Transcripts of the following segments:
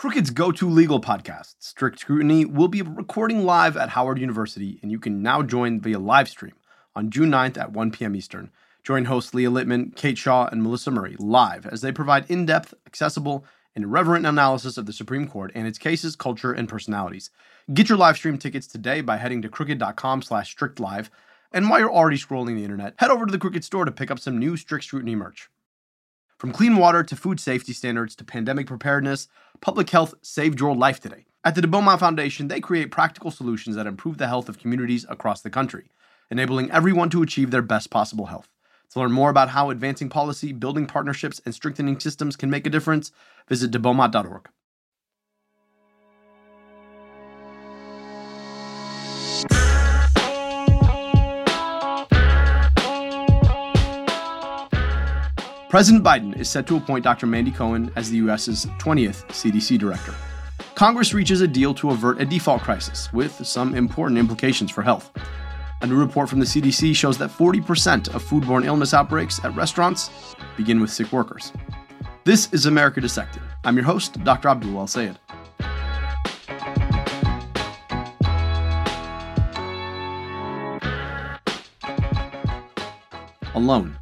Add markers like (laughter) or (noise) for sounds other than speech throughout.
Crooked's go to legal podcast, Strict Scrutiny, will be recording live at Howard University, and you can now join via live stream on June 9th at 1 p.m. Eastern. Join hosts Leah Littman, Kate Shaw, and Melissa Murray live as they provide in depth, accessible, and irreverent analysis of the Supreme Court and its cases, culture, and personalities. Get your live stream tickets today by heading to crooked.com slash strictlive. And while you're already scrolling the internet, head over to the Crooked store to pick up some new Strict Scrutiny merch. From clean water to food safety standards to pandemic preparedness, public health saved your life today. At the De Beaumont Foundation, they create practical solutions that improve the health of communities across the country, enabling everyone to achieve their best possible health. To learn more about how advancing policy, building partnerships, and strengthening systems can make a difference, visit debeaumont.org. President Biden is set to appoint Dr. Mandy Cohen as the U.S.'s 20th CDC director. Congress reaches a deal to avert a default crisis, with some important implications for health. A new report from the CDC shows that 40% of foodborne illness outbreaks at restaurants begin with sick workers. This is America Dissected. I'm your host, Dr. Abdul El Sayed. Alone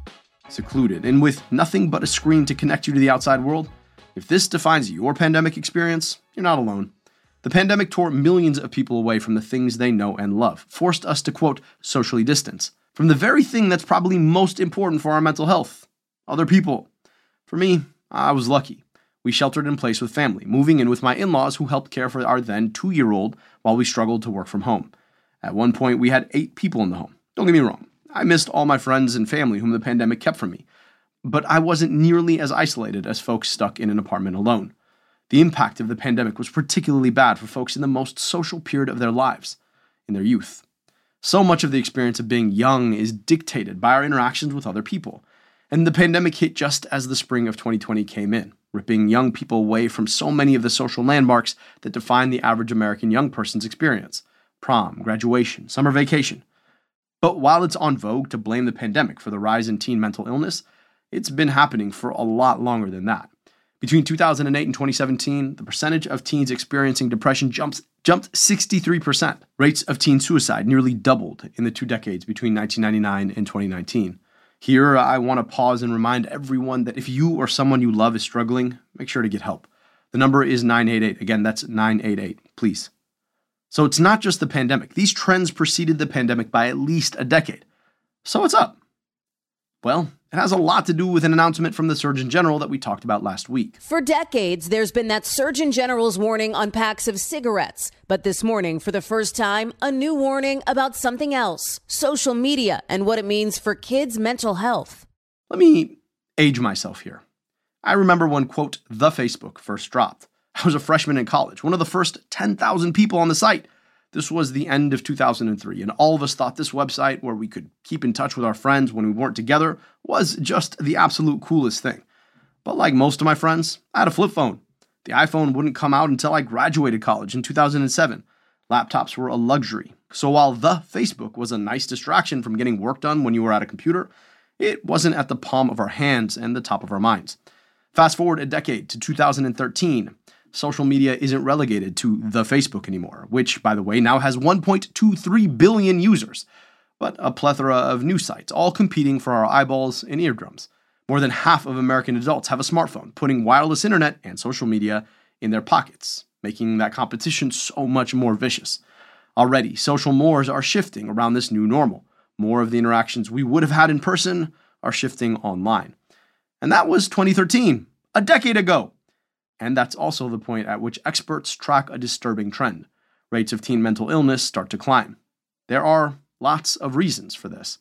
secluded, and with nothing but a screen to connect you to the outside world, if this defines your pandemic experience, you're not alone. The pandemic tore millions of people away from the things they know and love, forced us to, quote, socially distance from the very thing that's probably most important for our mental health other people. For me, I was lucky. We sheltered in place with family, moving in with my in laws who helped care for our then two year old while we struggled to work from home. At one point, we had eight people in the home. Don't get me wrong, I missed all my friends and family whom the pandemic kept from me, but I wasn't nearly as isolated as folks stuck in an apartment alone. The impact of the pandemic was particularly bad for folks in the most social period of their lives, in their youth. So much of the experience of being young is dictated by our interactions with other people. And the pandemic hit just as the spring of 2020 came in, ripping young people away from so many of the social landmarks that define the average American young person's experience prom, graduation, summer vacation. But while it's on vogue to blame the pandemic for the rise in teen mental illness, it's been happening for a lot longer than that. Between 2008 and 2017, the percentage of teens experiencing depression jumps, jumped 63%. Rates of teen suicide nearly doubled in the two decades between 1999 and 2019. Here, I want to pause and remind everyone that if you or someone you love is struggling, make sure to get help. The number is 988. Again, that's 988. Please. So it's not just the pandemic. These trends preceded the pandemic by at least a decade. So what's up? Well, it has a lot to do with an announcement from the Surgeon General that we talked about last week. For decades, there's been that Surgeon General's warning on packs of cigarettes. But this morning, for the first time, a new warning about something else social media and what it means for kids' mental health. Let me age myself here. I remember when, quote, the Facebook first dropped. I was a freshman in college, one of the first 10,000 people on the site. This was the end of 2003, and all of us thought this website, where we could keep in touch with our friends when we weren't together, was just the absolute coolest thing. But like most of my friends, I had a flip phone. The iPhone wouldn't come out until I graduated college in 2007. Laptops were a luxury. So while the Facebook was a nice distraction from getting work done when you were at a computer, it wasn't at the palm of our hands and the top of our minds. Fast forward a decade to 2013, social media isn't relegated to the Facebook anymore, which, by the way, now has 1.23 billion users, but a plethora of new sites, all competing for our eyeballs and eardrums. More than half of American adults have a smartphone, putting wireless internet and social media in their pockets, making that competition so much more vicious. Already, social mores are shifting around this new normal. More of the interactions we would have had in person are shifting online. And that was 2013, a decade ago. And that's also the point at which experts track a disturbing trend. Rates of teen mental illness start to climb. There are lots of reasons for this.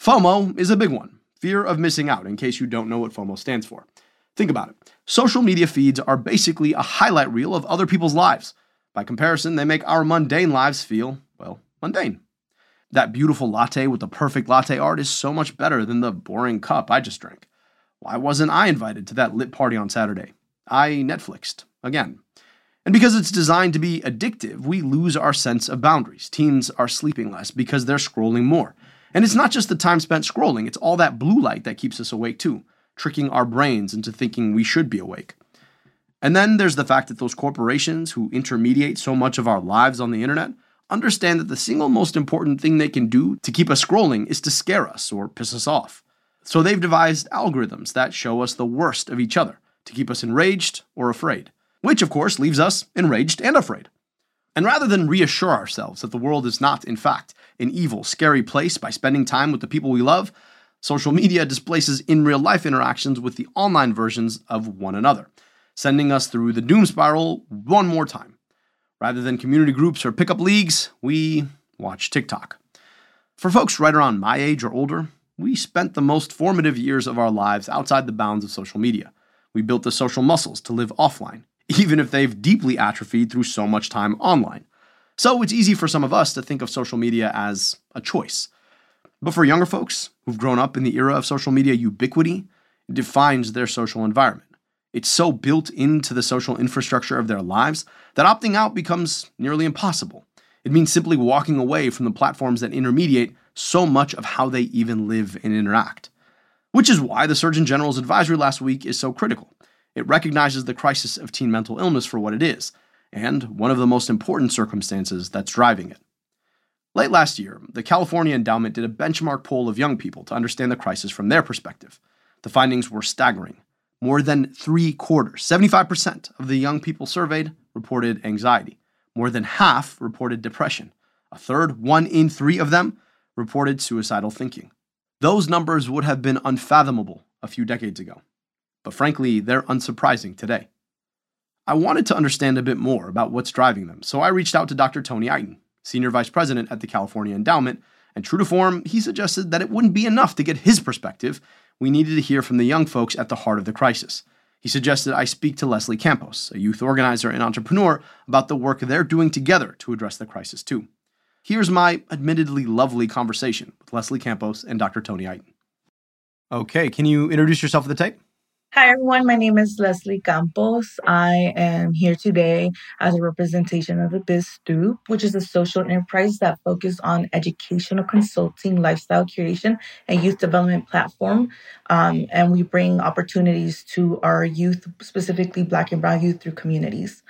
FOMO is a big one fear of missing out, in case you don't know what FOMO stands for. Think about it. Social media feeds are basically a highlight reel of other people's lives. By comparison, they make our mundane lives feel, well, mundane. That beautiful latte with the perfect latte art is so much better than the boring cup I just drank. Why wasn't I invited to that lit party on Saturday? I Netflixed again. And because it's designed to be addictive, we lose our sense of boundaries. Teens are sleeping less because they're scrolling more. And it's not just the time spent scrolling, it's all that blue light that keeps us awake too, tricking our brains into thinking we should be awake. And then there's the fact that those corporations who intermediate so much of our lives on the internet understand that the single most important thing they can do to keep us scrolling is to scare us or piss us off. So they've devised algorithms that show us the worst of each other to keep us enraged or afraid, which of course leaves us enraged and afraid. And rather than reassure ourselves that the world is not, in fact, an evil, scary place by spending time with the people we love, social media displaces in real life interactions with the online versions of one another sending us through the doom spiral one more time. Rather than community groups or pickup leagues, we watch TikTok. For folks right around my age or older, we spent the most formative years of our lives outside the bounds of social media. We built the social muscles to live offline, (laughs) even if they've deeply atrophied through so much time online. So it's easy for some of us to think of social media as a choice. But for younger folks who've grown up in the era of social media ubiquity, it defines their social environment. It's so built into the social infrastructure of their lives that opting out becomes nearly impossible. It means simply walking away from the platforms that intermediate so much of how they even live and interact. Which is why the Surgeon General's advisory last week is so critical. It recognizes the crisis of teen mental illness for what it is, and one of the most important circumstances that's driving it. Late last year, the California Endowment did a benchmark poll of young people to understand the crisis from their perspective. The findings were staggering. More than three quarters, 75% of the young people surveyed reported anxiety. More than half reported depression. A third, one in three of them, reported suicidal thinking. Those numbers would have been unfathomable a few decades ago. But frankly, they're unsurprising today. I wanted to understand a bit more about what's driving them, so I reached out to Dr. Tony Iton, Senior Vice President at the California Endowment, and true to form, he suggested that it wouldn't be enough to get his perspective we needed to hear from the young folks at the heart of the crisis. He suggested I speak to Leslie Campos, a youth organizer and entrepreneur, about the work they're doing together to address the crisis, too. Here's my admittedly lovely conversation with Leslie Campos and Dr. Tony Iton. Okay, can you introduce yourself for the tape? Hi, everyone. My name is Leslie Campos. I am here today as a representation of the BizStoop, which is a social enterprise that focuses on educational consulting, lifestyle curation, and youth development platform. Um, and we bring opportunities to our youth, specifically Black and Brown youth, through communities.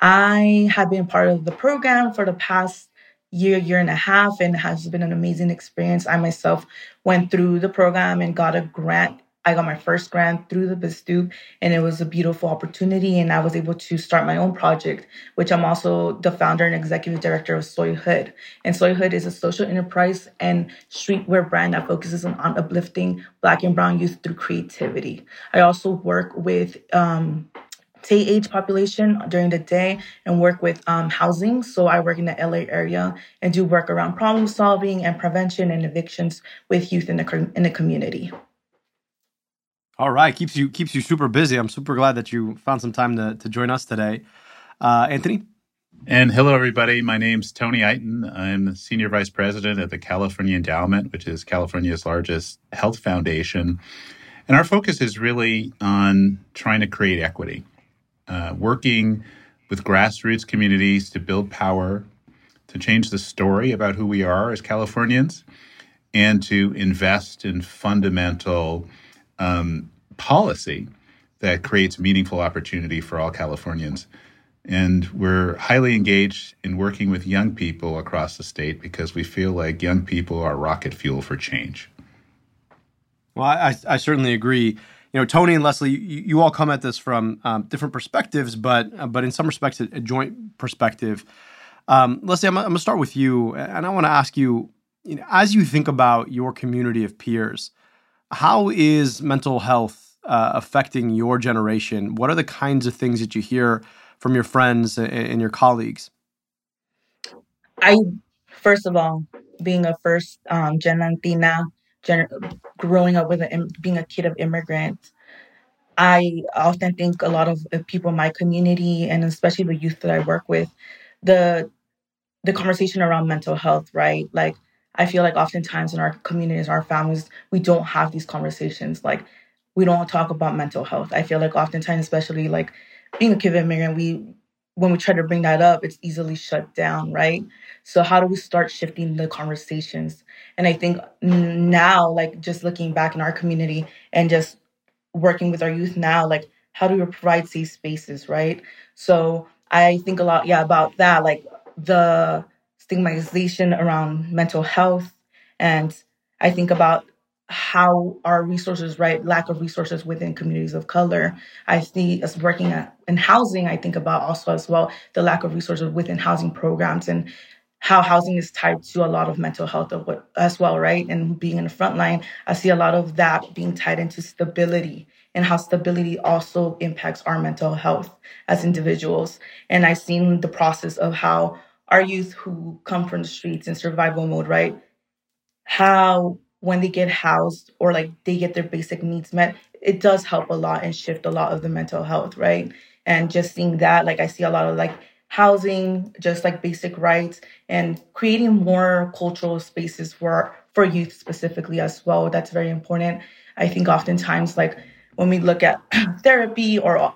I have been part of the program for the past year, year and a half, and has been an amazing experience. I myself went through the program and got a grant I got my first grant through the BizStoop, and it was a beautiful opportunity. And I was able to start my own project, which I'm also the founder and executive director of Soy Hood. And Soy Hood is a social enterprise and streetwear brand that focuses on, on uplifting Black and Brown youth through creativity. I also work with um, Tay age population during the day and work with um, housing. So I work in the LA area and do work around problem solving and prevention and evictions with youth in the in the community. All right, keeps you keeps you super busy. I'm super glad that you found some time to to join us today, uh, Anthony. And hello, everybody. My name's Tony Iton. I'm the Senior Vice President at the California Endowment, which is California's largest health foundation. And our focus is really on trying to create equity, uh, working with grassroots communities to build power, to change the story about who we are as Californians, and to invest in fundamental um, policy that creates meaningful opportunity for all Californians. And we're highly engaged in working with young people across the state because we feel like young people are rocket fuel for change. Well, I, I certainly agree. You know, Tony and Leslie, you, you all come at this from um, different perspectives, but uh, but in some respects, a, a joint perspective. Um, Leslie, I'm, I'm going to start with you, and I want to ask you, you know, as you think about your community of peers, how is mental health uh, affecting your generation? What are the kinds of things that you hear from your friends and your colleagues? I, first of all, being a first um, gen Latina, gen- growing up with being a kid of immigrants, I often think a lot of uh, people in my community and especially the youth that I work with, the the conversation around mental health, right? Like I feel like oftentimes in our communities, our families, we don't have these conversations. Like we don't talk about mental health. I feel like oftentimes, especially like being a kid of immigrant, we when we try to bring that up, it's easily shut down, right? So how do we start shifting the conversations? And I think now, like just looking back in our community and just working with our youth now, like how do we provide safe spaces, right? So I think a lot, yeah, about that, like the stigmatization around mental health. And I think about how our resources, right, lack of resources within communities of color. I see us working at, in housing. I think about also as well the lack of resources within housing programs and how housing is tied to a lot of mental health of what, as well, right? And being in the front line, I see a lot of that being tied into stability and how stability also impacts our mental health as individuals. And I've seen the process of how our youth who come from the streets in survival mode, right? How when they get housed or like they get their basic needs met, it does help a lot and shift a lot of the mental health, right? And just seeing that, like I see a lot of like housing, just like basic rights, and creating more cultural spaces for for youth specifically as well. That's very important. I think oftentimes like when we look at (clears throat) therapy or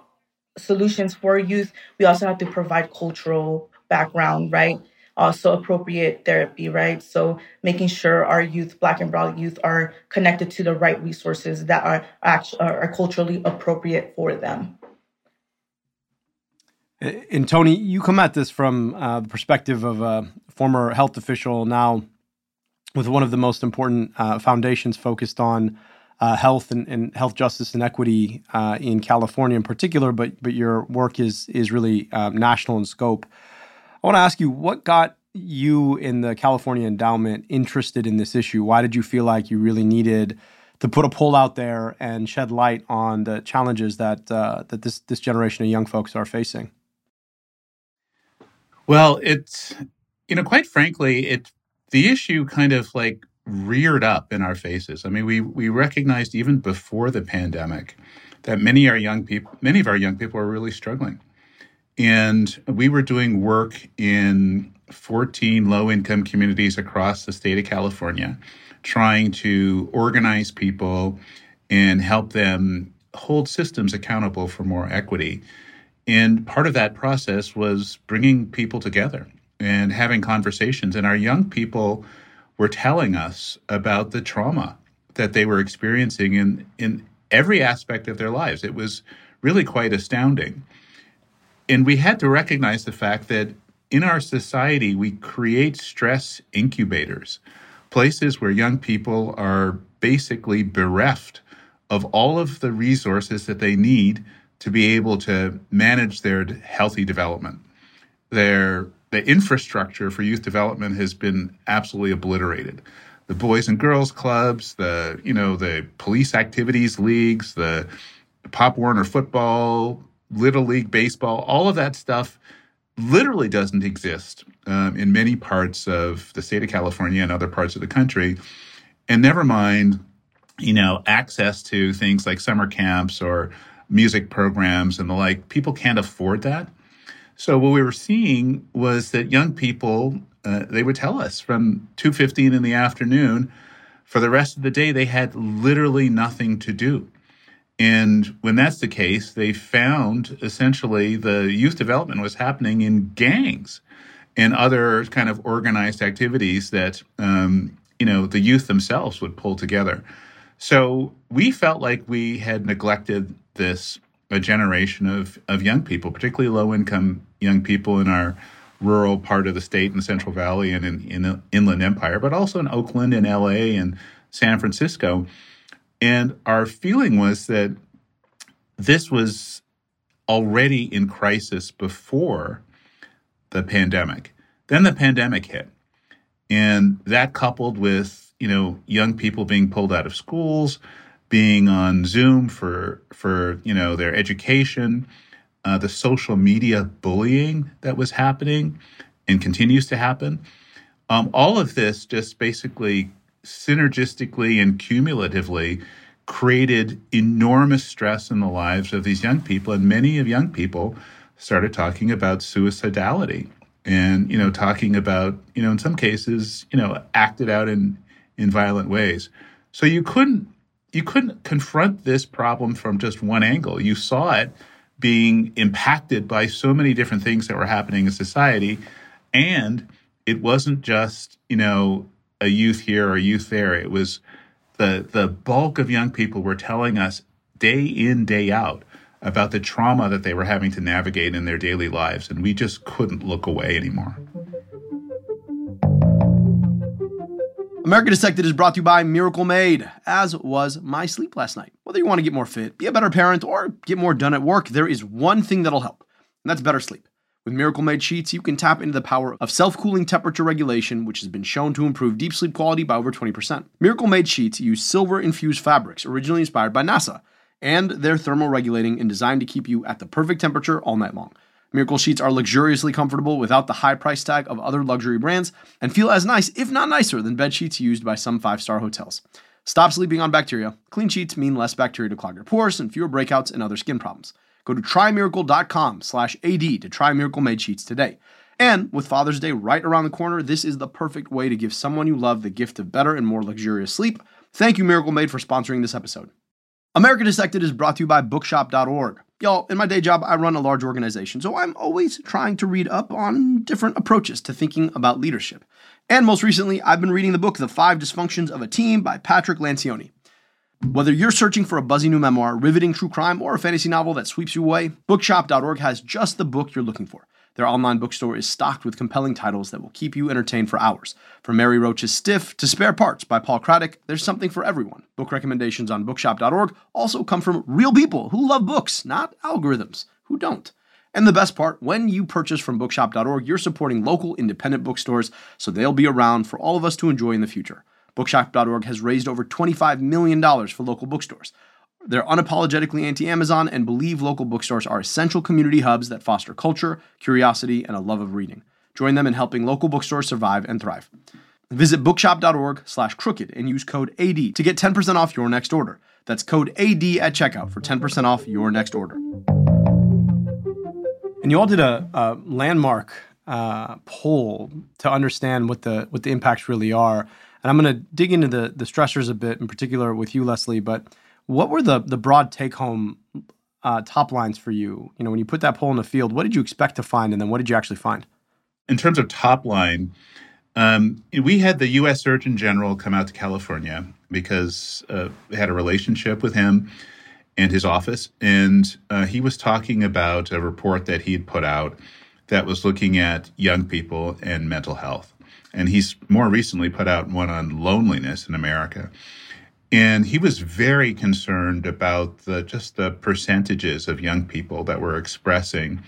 solutions for youth, we also have to provide cultural background, right? Also appropriate therapy, right? So making sure our youth, Black and Brown youth, are connected to the right resources that are actually are culturally appropriate for them. And Tony, you come at this from uh, the perspective of a former health official, now with one of the most important uh, foundations focused on uh, health and, and, health justice and equity uh, in California in particular. But but your work is is really um, national in scope. I want to ask you what got you in the California Endowment interested in this issue? Why did you feel like you really needed to put a poll out there and shed light on the challenges that uh, that this this generation of young folks are facing? Well, it's you know, quite frankly, it the issue kind of like reared up in our faces. I mean, we we recognized even before the pandemic that many our young people, many of our young people, are really struggling. And we were doing work in 14 low income communities across the state of California, trying to organize people and help them hold systems accountable for more equity. And part of that process was bringing people together and having conversations. And our young people were telling us about the trauma that they were experiencing in, in every aspect of their lives. It was really quite astounding and we had to recognize the fact that in our society, we create stress incubators, places where young people are basically bereft of all of the resources that they need to be able to manage their healthy development. Their the infrastructure for youth development has been absolutely obliterated. The boys and girls clubs, the you know the police activities leagues, the Pop Warner football Little League Baseball, all of that stuff literally doesn't exist um, in many parts of the state of California and other parts of the country. And never mind, you know, access to things like summer camps or music programs and the like. People can't afford that. So what we were seeing was that young people, uh, they would tell us from 2.15 in the afternoon, for the rest of the day, they had literally nothing to do. And when that's the case, they found essentially the youth development was happening in gangs and other kind of organized activities that um, you know the youth themselves would pull together. So we felt like we had neglected this a generation of of young people, particularly low income young people in our rural part of the state in the Central Valley and in, in the Inland Empire, but also in Oakland and LA and San Francisco and our feeling was that this was already in crisis before the pandemic. Then the pandemic hit. And that coupled with, you know, young people being pulled out of schools, being on Zoom for for, you know, their education, uh, the social media bullying that was happening and continues to happen. Um, all of this just basically synergistically and cumulatively created enormous stress in the lives of these young people. And many of young people started talking about suicidality and, you know, talking about, you know, in some cases, you know, acted out in, in violent ways. So you couldn't you couldn't confront this problem from just one angle. You saw it being impacted by so many different things that were happening in society. And it wasn't just, you know, a youth here or a youth there. It was the the bulk of young people were telling us day in day out about the trauma that they were having to navigate in their daily lives. And we just couldn't look away anymore. America Dissected is brought to you by Miracle Made, as was my sleep last night. Whether you want to get more fit, be a better parent, or get more done at work, there is one thing that'll help, and that's better sleep. With Miracle Made sheets, you can tap into the power of self cooling temperature regulation, which has been shown to improve deep sleep quality by over 20%. Miracle Made sheets use silver infused fabrics, originally inspired by NASA, and they're thermal regulating and designed to keep you at the perfect temperature all night long. Miracle sheets are luxuriously comfortable without the high price tag of other luxury brands and feel as nice, if not nicer, than bed sheets used by some five star hotels. Stop sleeping on bacteria. Clean sheets mean less bacteria to clog your pores and fewer breakouts and other skin problems. Go to trymiracle.com slash AD to try Miracle Made Sheets today. And with Father's Day right around the corner, this is the perfect way to give someone you love the gift of better and more luxurious sleep. Thank you, Miracle Made, for sponsoring this episode. America Dissected is brought to you by bookshop.org. Y'all, in my day job, I run a large organization, so I'm always trying to read up on different approaches to thinking about leadership. And most recently, I've been reading the book The Five Dysfunctions of a Team by Patrick Lencioni. Whether you're searching for a buzzy new memoir, riveting true crime, or a fantasy novel that sweeps you away, bookshop.org has just the book you're looking for. Their online bookstore is stocked with compelling titles that will keep you entertained for hours. From Mary Roach's Stiff to Spare Parts by Paul Craddock, there's something for everyone. Book recommendations on bookshop.org also come from real people who love books, not algorithms who don't. And the best part, when you purchase from bookshop.org, you're supporting local independent bookstores, so they'll be around for all of us to enjoy in the future. Bookshop.org has raised over $25 million for local bookstores. They're unapologetically anti Amazon and believe local bookstores are essential community hubs that foster culture, curiosity, and a love of reading. Join them in helping local bookstores survive and thrive. Visit bookshop.org slash crooked and use code AD to get 10% off your next order. That's code AD at checkout for 10% off your next order. And you all did a, a landmark uh, poll to understand what the what the impacts really are. And I'm going to dig into the the stressors a bit, in particular with you, Leslie. But what were the the broad take home uh, top lines for you? You know, when you put that poll in the field, what did you expect to find, and then what did you actually find? In terms of top line, um, we had the U.S. Surgeon General come out to California because uh, we had a relationship with him and his office, and uh, he was talking about a report that he had put out that was looking at young people and mental health and he's more recently put out one on loneliness in America. And he was very concerned about the just the percentages of young people that were expressing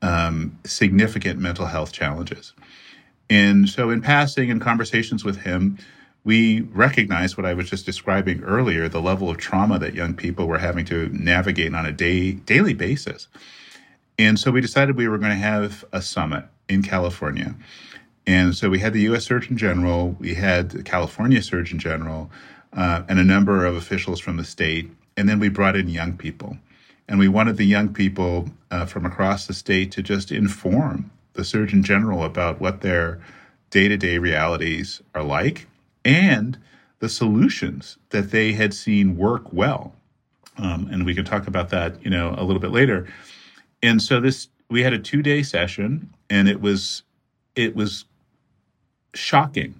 um, significant mental health challenges. And so, in passing and conversations with him, we recognized what I was just describing earlier the level of trauma that young people were having to navigate on a day, daily basis. And so, we decided we were going to have a summit in California and so we had the U.S. Surgeon General, we had the California Surgeon General, uh, and a number of officials from the state. And then we brought in young people. And we wanted the young people uh, from across the state to just inform the Surgeon General about what their day to day realities are like and the solutions that they had seen work well. Um, and we can talk about that, you know, a little bit later. And so this, we had a two day session, and it was, it was shocking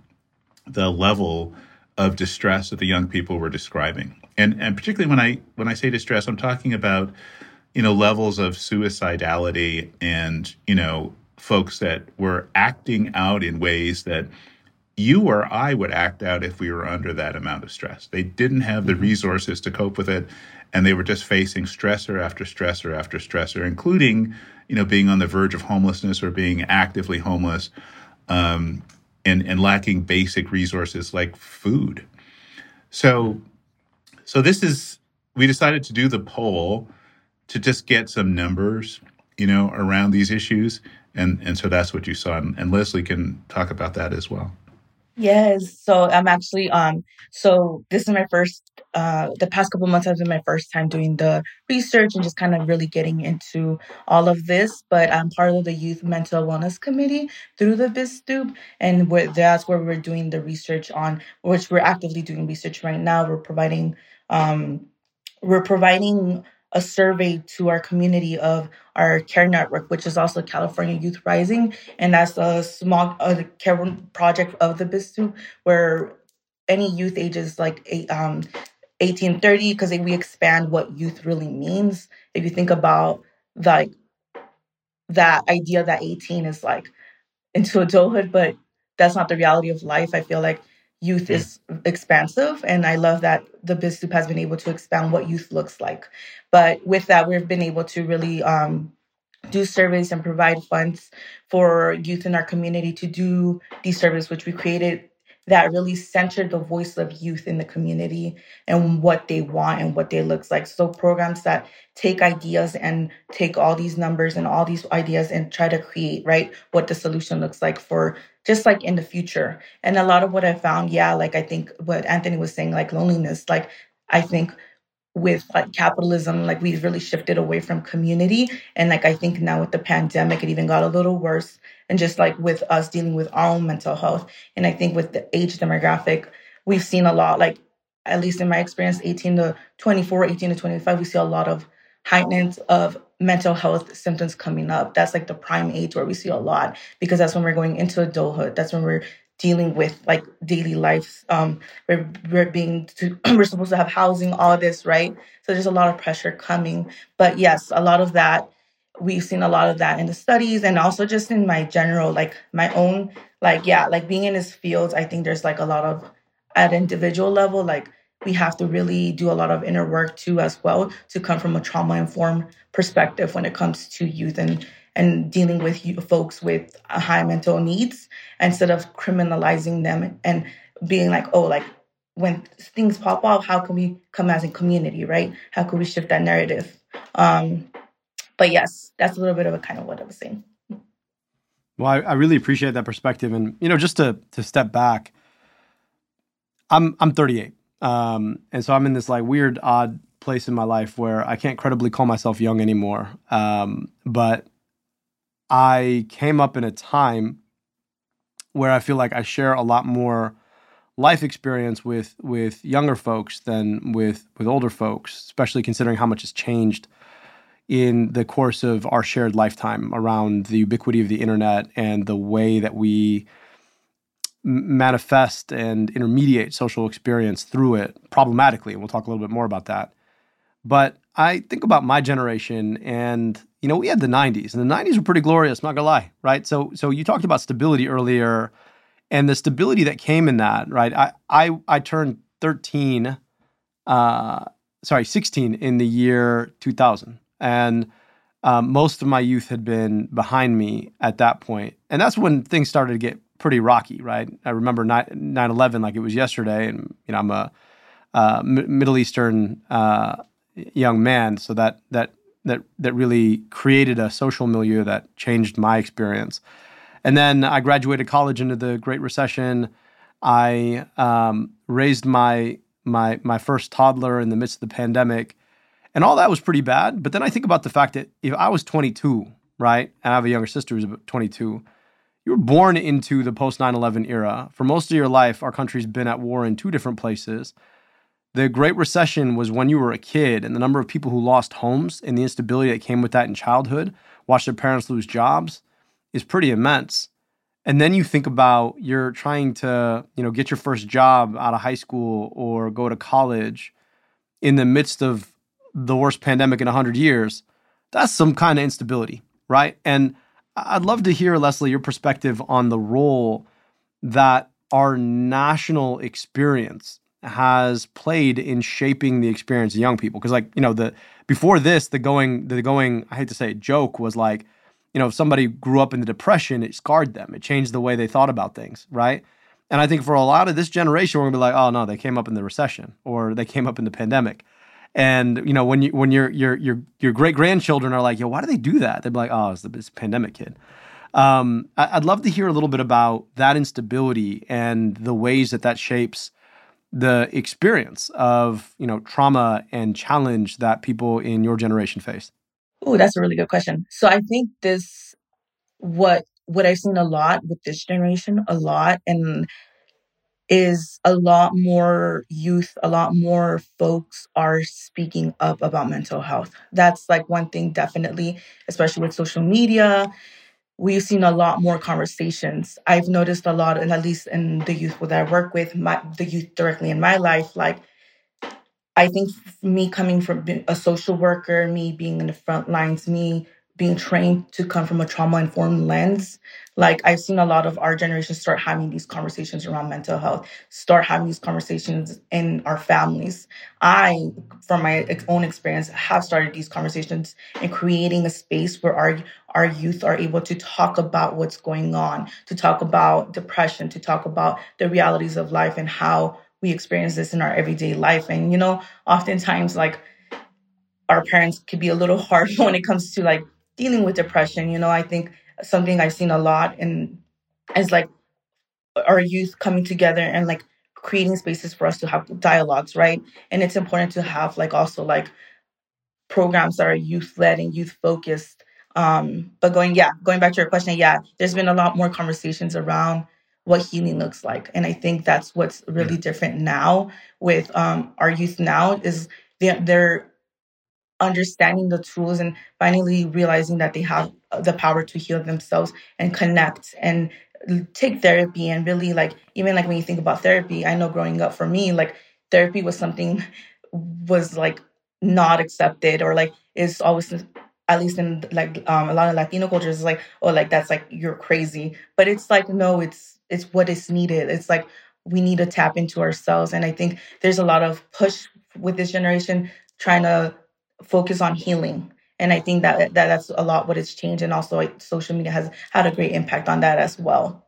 the level of distress that the young people were describing. And and particularly when I when I say distress, I'm talking about you know levels of suicidality and you know folks that were acting out in ways that you or I would act out if we were under that amount of stress. They didn't have the mm-hmm. resources to cope with it and they were just facing stressor after stressor after stressor including you know being on the verge of homelessness or being actively homeless um, and, and lacking basic resources like food. So, so this is we decided to do the poll to just get some numbers, you know, around these issues, and and so that's what you saw, and, and Leslie can talk about that as well. Yes. So I'm actually um so this is my first uh the past couple months has been my first time doing the research and just kind of really getting into all of this. But I'm part of the Youth Mental Wellness Committee through the BizStoop and where that's where we're doing the research on which we're actively doing research right now. We're providing um we're providing a survey to our community of our care network, which is also California Youth Rising, and that's a small uh, care project of the BizStoop, where any youth ages like eight, um, 1830 because we expand what youth really means. If you think about like that idea that 18 is like into adulthood, but that's not the reality of life. I feel like youth is expansive and i love that the BizStoop has been able to expand what youth looks like. But with that we've been able to really um, do surveys and provide funds for youth in our community to do these surveys which we created that really centered the voice of youth in the community and what they want and what they looks like. So programs that take ideas and take all these numbers and all these ideas and try to create, right, what the solution looks like for just like in the future. And a lot of what I found, yeah, like I think what Anthony was saying, like loneliness, like I think with like capitalism like we've really shifted away from community. And like i think now with the pandemic it even got a little worse. And just like with us dealing with our own mental health. And i think with the age demographic we've seen a lot like at least in my experience 18 to 24 18 to 25 we see a lot of heightened of mental health symptoms coming up. That's like the prime age where we see a lot because that's when we're going into adulthood. That's when we're dealing with like daily life. Um, we're we're being to, (clears throat) we're supposed to have housing, all this, right? So there's a lot of pressure coming. But yes, a lot of that we've seen a lot of that in the studies and also just in my general like my own like yeah like being in this field i think there's like a lot of at individual level like we have to really do a lot of inner work too as well to come from a trauma informed perspective when it comes to youth and and dealing with folks with high mental needs instead of criminalizing them and being like, oh, like when things pop up, how can we come as a community, right? How can we shift that narrative? Um, but yes, that's a little bit of a kind of what I was saying. Well, I, I really appreciate that perspective, and you know, just to to step back, I'm I'm 38, um, and so I'm in this like weird, odd place in my life where I can't credibly call myself young anymore. Um, but I came up in a time where I feel like I share a lot more life experience with with younger folks than with with older folks, especially considering how much has changed in the course of our shared lifetime around the ubiquity of the internet and the way that we manifest and intermediate social experience through it problematically. And we'll talk a little bit more about that. But I think about my generation and you know, we had the 90s, and the 90s were pretty glorious, not gonna lie, right? So so you talked about stability earlier, and the stability that came in that, right? I I I turned 13 uh sorry, 16 in the year 2000. And um, most of my youth had been behind me at that point. And that's when things started to get pretty rocky, right? I remember 9 11 like it was yesterday. And, you know, I'm a uh, M- Middle Eastern uh, young man. So that, that that that really created a social milieu that changed my experience. And then I graduated college into the Great Recession. I um, raised my my my first toddler in the midst of the pandemic, and all that was pretty bad. But then I think about the fact that if I was 22, right, and I have a younger sister who's about 22, you were born into the post 9/11 era. For most of your life, our country's been at war in two different places. The Great Recession was when you were a kid, and the number of people who lost homes and the instability that came with that in childhood, watched their parents lose jobs, is pretty immense. And then you think about you're trying to, you know, get your first job out of high school or go to college in the midst of the worst pandemic in 100 years. That's some kind of instability, right? And I'd love to hear, Leslie, your perspective on the role that our national experience has played in shaping the experience of young people. Because like you know the before this the going the going i hate to say it, joke was like you know if somebody grew up in the depression it scarred them. It changed the way they thought about things right? And i think for a lot of this generation we're gonna be like oh no they came up in the recession or they came up in the pandemic. And you know when you when your your your your great grandchildren are like yo why do they do that? They'd be like oh it's the it's pandemic kid. Um, i'd love to hear a little bit about that instability and the ways that that shapes the experience of you know trauma and challenge that people in your generation face? Oh, that's a really good question. So I think this what what I've seen a lot with this generation, a lot, and is a lot more youth, a lot more folks are speaking up about mental health. That's like one thing, definitely, especially with social media we've seen a lot more conversations. I've noticed a lot, and at least in the youth that I work with, my, the youth directly in my life, like I think me coming from a social worker, me being in the front lines, me being trained to come from a trauma informed lens, like I've seen a lot of our generation start having these conversations around mental health, start having these conversations in our families. I, from my own experience, have started these conversations and creating a space where our our youth are able to talk about what's going on, to talk about depression, to talk about the realities of life and how we experience this in our everyday life. And you know, oftentimes like our parents could be a little (laughs) hard when it comes to like dealing with depression. You know, I think something I've seen a lot and is like our youth coming together and like creating spaces for us to have dialogues, right? And it's important to have like also like programs that are youth led and youth focused. Um, but going, yeah, going back to your question, yeah, there's been a lot more conversations around what healing looks like. And I think that's what's really different now with um, our youth now is they're, they're understanding the tools and finally realizing that they have the power to heal themselves and connect and take therapy and really like even like when you think about therapy i know growing up for me like therapy was something was like not accepted or like is always at least in like um, a lot of latino cultures is like oh like that's like you're crazy. But it's like no it's it's what is needed. It's like we need to tap into ourselves. And i think there's a lot of push with this generation trying to focus on healing. And I think that, that that's a lot what has changed. And also like, social media has had a great impact on that as well.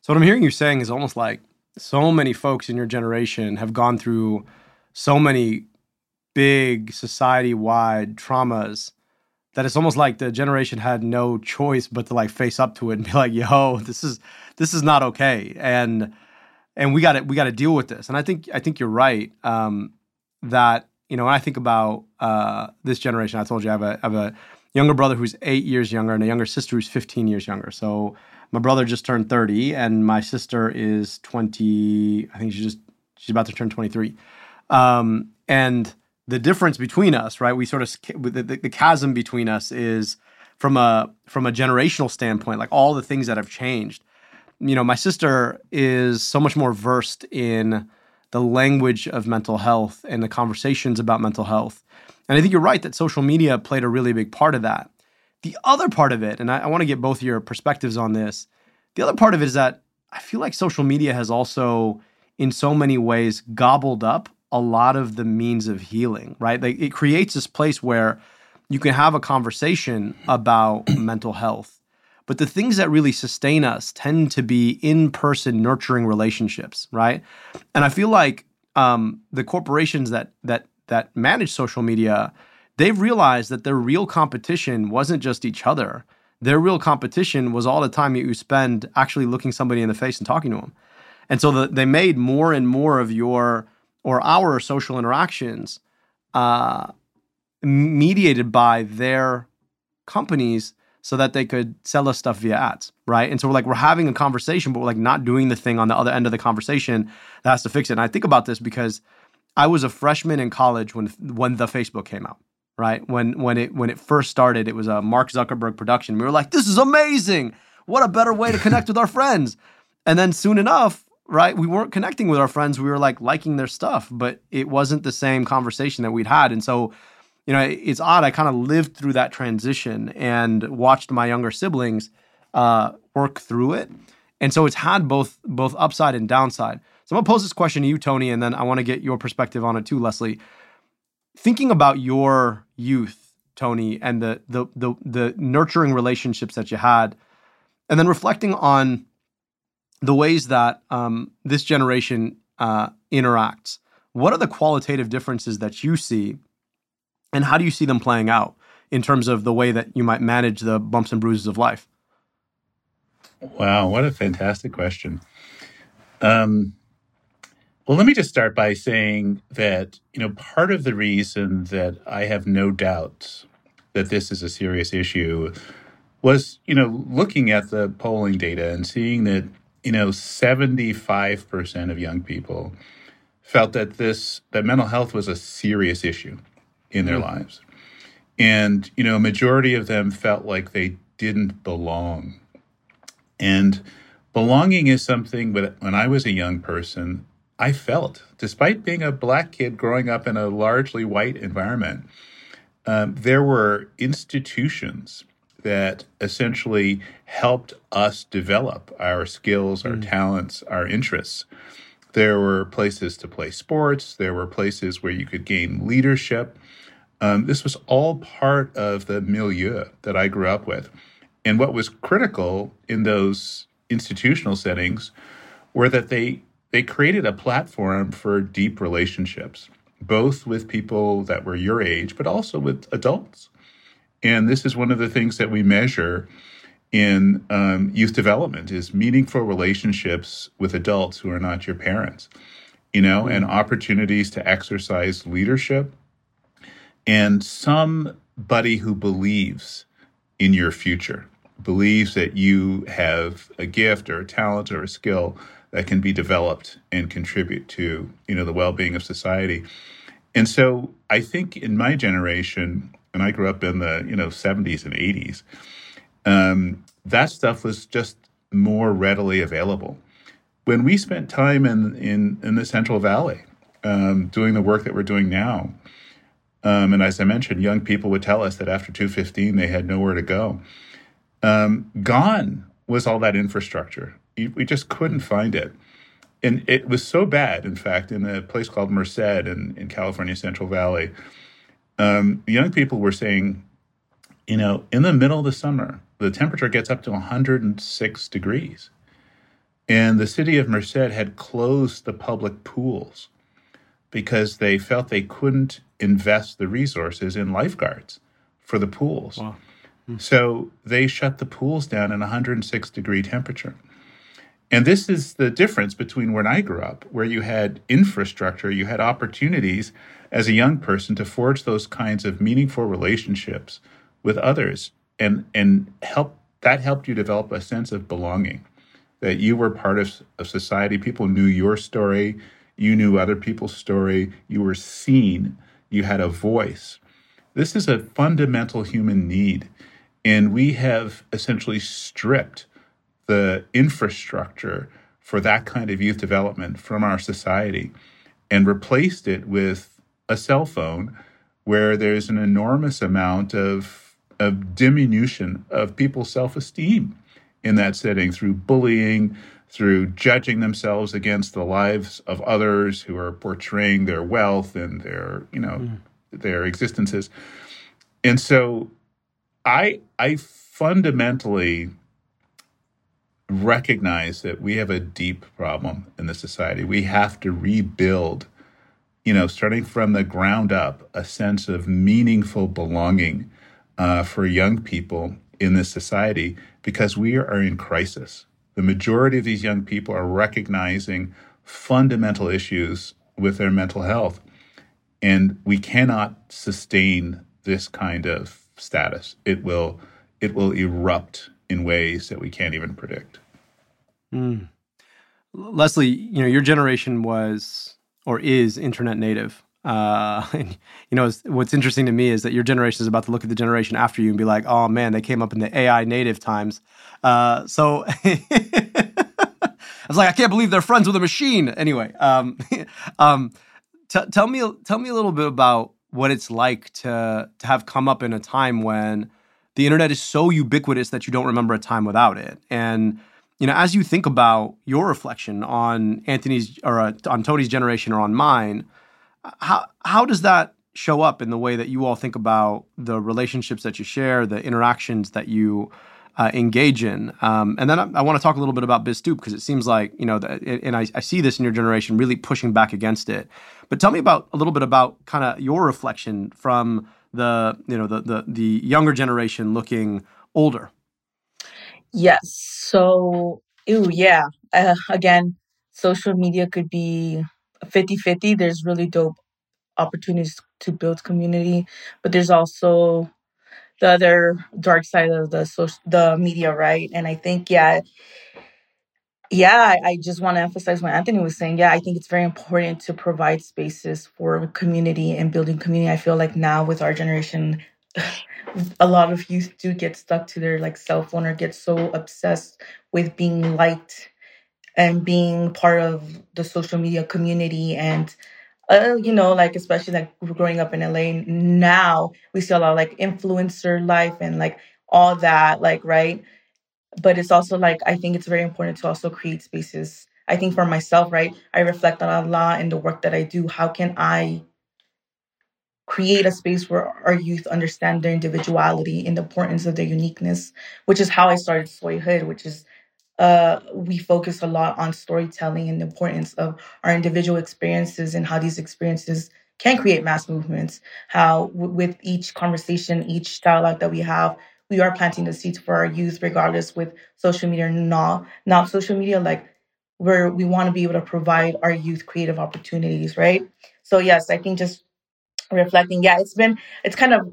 So what I'm hearing you saying is almost like so many folks in your generation have gone through so many big society-wide traumas that it's almost like the generation had no choice but to like face up to it and be like, "Yo, this is this is not okay," and and we got to we got to deal with this. And I think I think you're right um, that you know, when I think about uh, this generation, I told you I have, a, I have a younger brother who's eight years younger and a younger sister who's 15 years younger. So my brother just turned 30 and my sister is 20. I think she's just, she's about to turn 23. Um, and the difference between us, right? We sort of, the, the, the chasm between us is from a, from a generational standpoint, like all the things that have changed. You know, my sister is so much more versed in, the language of mental health and the conversations about mental health. And I think you're right that social media played a really big part of that. The other part of it, and I, I want to get both your perspectives on this, the other part of it is that I feel like social media has also, in so many ways, gobbled up a lot of the means of healing, right? Like it creates this place where you can have a conversation about mental health but the things that really sustain us tend to be in person nurturing relationships, right? And I feel like um, the corporations that that that manage social media, they've realized that their real competition wasn't just each other. Their real competition was all the time you spend actually looking somebody in the face and talking to them. And so the, they made more and more of your or our social interactions uh, mediated by their companies so that they could sell us stuff via ads, right? And so we're like, we're having a conversation, but we're like not doing the thing on the other end of the conversation that has to fix it. And I think about this because I was a freshman in college when when the Facebook came out, right? When when it when it first started, it was a Mark Zuckerberg production. We were like, this is amazing. What a better way to (laughs) connect with our friends. And then soon enough, right, we weren't connecting with our friends. We were like liking their stuff, but it wasn't the same conversation that we'd had. And so you know, it's odd. I kind of lived through that transition and watched my younger siblings uh, work through it, and so it's had both both upside and downside. So I'm gonna pose this question to you, Tony, and then I want to get your perspective on it too, Leslie. Thinking about your youth, Tony, and the the the, the nurturing relationships that you had, and then reflecting on the ways that um, this generation uh, interacts. What are the qualitative differences that you see and how do you see them playing out in terms of the way that you might manage the bumps and bruises of life? Wow, what a fantastic question. Um, well, let me just start by saying that, you know, part of the reason that I have no doubt that this is a serious issue was, you know, looking at the polling data and seeing that, you know, 75% of young people felt that this, that mental health was a serious issue in their mm-hmm. lives. And, you know, a majority of them felt like they didn't belong. And belonging is something, but when I was a young person, I felt, despite being a black kid growing up in a largely white environment, um, there were institutions that essentially helped us develop our skills, our mm. talents, our interests. There were places to play sports, there were places where you could gain leadership. Um, this was all part of the milieu that I grew up with. And what was critical in those institutional settings were that they they created a platform for deep relationships, both with people that were your age, but also with adults. And this is one of the things that we measure in um, youth development is meaningful relationships with adults who are not your parents you know and opportunities to exercise leadership and somebody who believes in your future believes that you have a gift or a talent or a skill that can be developed and contribute to you know the well-being of society and so i think in my generation and I grew up in the you know 70s and 80s, um, that stuff was just more readily available. When we spent time in in, in the Central Valley um, doing the work that we're doing now, um, and as I mentioned, young people would tell us that after 215 they had nowhere to go. Um, gone was all that infrastructure. We just couldn't find it and it was so bad, in fact, in a place called Merced in, in California Central Valley, um, young people were saying, you know, in the middle of the summer, the temperature gets up to 106 degrees. And the city of Merced had closed the public pools because they felt they couldn't invest the resources in lifeguards for the pools. Wow. Hmm. So they shut the pools down in 106 degree temperature. And this is the difference between when I grew up, where you had infrastructure, you had opportunities as a young person to forge those kinds of meaningful relationships with others and and help that helped you develop a sense of belonging that you were part of, of society people knew your story you knew other people's story. You were seen. You had a voice. This is a fundamental human need and we have essentially stripped the infrastructure for that kind of youth development from our society and replaced it with a cell phone where there's an enormous amount of, of diminution of people's self esteem in that setting through bullying, through judging themselves against the lives of others who are portraying their wealth and their, you know, mm. their existences. And so I I fundamentally recognize that we have a deep problem in the society. We have to rebuild you know, starting from the ground up, a sense of meaningful belonging uh, for young people in this society because we are in crisis. The majority of these young people are recognizing fundamental issues with their mental health. And we cannot sustain this kind of status. It will it will erupt in ways that we can't even predict. Mm. Leslie, you know, your generation was or is internet native. Uh, (laughs) and, you know, what's interesting to me is that your generation is about to look at the generation after you and be like, "Oh man, they came up in the AI native times." Uh, so (laughs) I was like, I can't believe they're friends with a machine. Anyway, um, (laughs) um, t- tell me, tell me a little bit about what it's like to to have come up in a time when the internet is so ubiquitous that you don't remember a time without it, and you know, as you think about your reflection on Anthony's or uh, on Tony's generation or on mine, how how does that show up in the way that you all think about the relationships that you share, the interactions that you uh, engage in? Um, and then I, I want to talk a little bit about BizStoop because it seems like you know, that, and I, I see this in your generation really pushing back against it. But tell me about a little bit about kind of your reflection from the you know the the the younger generation looking older. Yes. So, ew, yeah. Uh, again, social media could be 50 50. There's really dope opportunities to build community, but there's also the other dark side of the social, the media, right? And I think, yeah, yeah, I, just want to emphasize what Anthony was saying. Yeah, I think it's very important to provide spaces for community and building community. I feel like now with our generation, (sighs) a lot of youth do get stuck to their like cell phone or get so obsessed with being liked and being part of the social media community and uh, you know, like especially like growing up in LA now, we see a lot of like influencer life and like all that, like right. But it's also like I think it's very important to also create spaces. I think for myself, right, I reflect on a lot in the work that I do. How can I create a space where our youth understand their individuality and the importance of their uniqueness, which is how I started Soy Hood, which is uh, we focus a lot on storytelling and the importance of our individual experiences and how these experiences can create mass movements. How, w- with each conversation, each dialogue that we have, we are planting the seeds for our youth, regardless with social media or not, not social media, like where we want to be able to provide our youth creative opportunities, right? So, yes, I think just reflecting, yeah, it's been, it's kind of,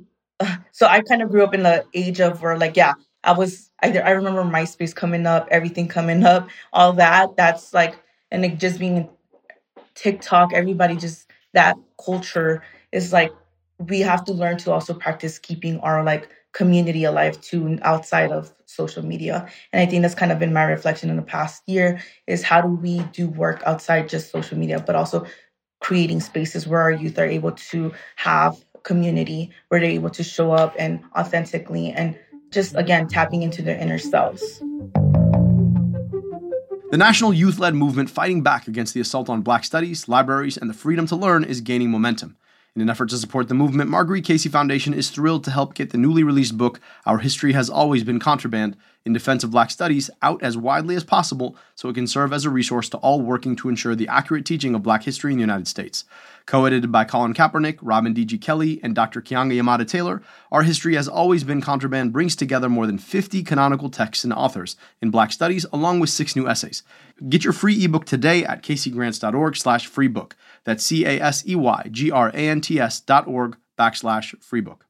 (sighs) so I kind of grew up in the age of where, like, yeah, I was I, I remember MySpace coming up, everything coming up, all that. That's like, and it just being TikTok, everybody just that culture is like we have to learn to also practice keeping our like community alive too outside of social media. And I think that's kind of been my reflection in the past year is how do we do work outside just social media, but also creating spaces where our youth are able to have community, where they're able to show up and authentically and just again tapping into their inner selves. The national youth led movement fighting back against the assault on black studies, libraries, and the freedom to learn is gaining momentum. In an effort to support the movement, Marguerite Casey Foundation is thrilled to help get the newly released book, Our History Has Always Been Contraband, in Defense of Black Studies, out as widely as possible so it can serve as a resource to all working to ensure the accurate teaching of black history in the United States. Co edited by Colin Kaepernick, Robin D.G. Kelley, and Dr. Keeanga Yamahtta Taylor, Our History Has Always Been Contraband brings together more than 50 canonical texts and authors in Black Studies, along with six new essays. Get your free ebook today at caseygrants.org slash freebook. That's C-A-S-E-Y-G-R-A-N-T-S dot org backslash freebook.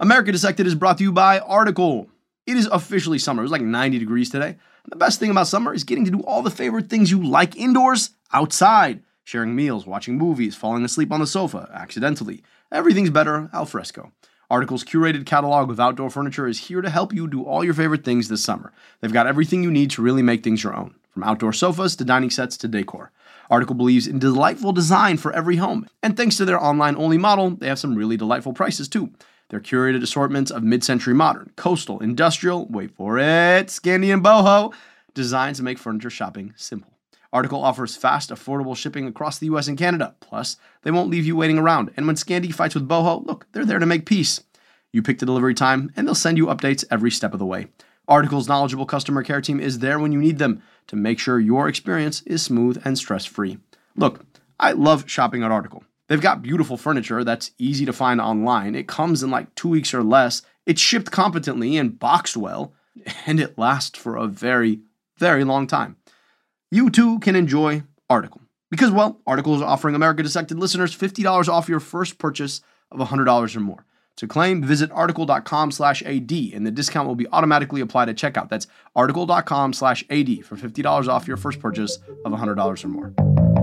America Dissected is brought to you by Article. It is officially summer. It was like 90 degrees today. And the best thing about summer is getting to do all the favorite things you like indoors outside sharing meals, watching movies, falling asleep on the sofa, accidentally. Everything's better al fresco. Article's curated catalog of outdoor furniture is here to help you do all your favorite things this summer. They've got everything you need to really make things your own, from outdoor sofas to dining sets to decor. Article believes in delightful design for every home, and thanks to their online only model, they have some really delightful prices too. Their curated assortments of mid century modern, coastal, industrial, wait for it, Scandi and boho, designs to make furniture shopping simple. Article offers fast, affordable shipping across the US and Canada. Plus, they won't leave you waiting around. And when Scandi fights with Boho, look, they're there to make peace. You pick the delivery time, and they'll send you updates every step of the way. Article's knowledgeable customer care team is there when you need them to make sure your experience is smooth and stress free. Look, I love shopping at Article. They've got beautiful furniture that's easy to find online. It comes in like two weeks or less. It's shipped competently and boxed well, (laughs) and it lasts for a very, very long time you too can enjoy Article. Because, well, Article is offering America Dissected listeners $50 off your first purchase of $100 or more. To claim, visit article.com slash AD, and the discount will be automatically applied at checkout. That's article.com slash AD for $50 off your first purchase of $100 or more.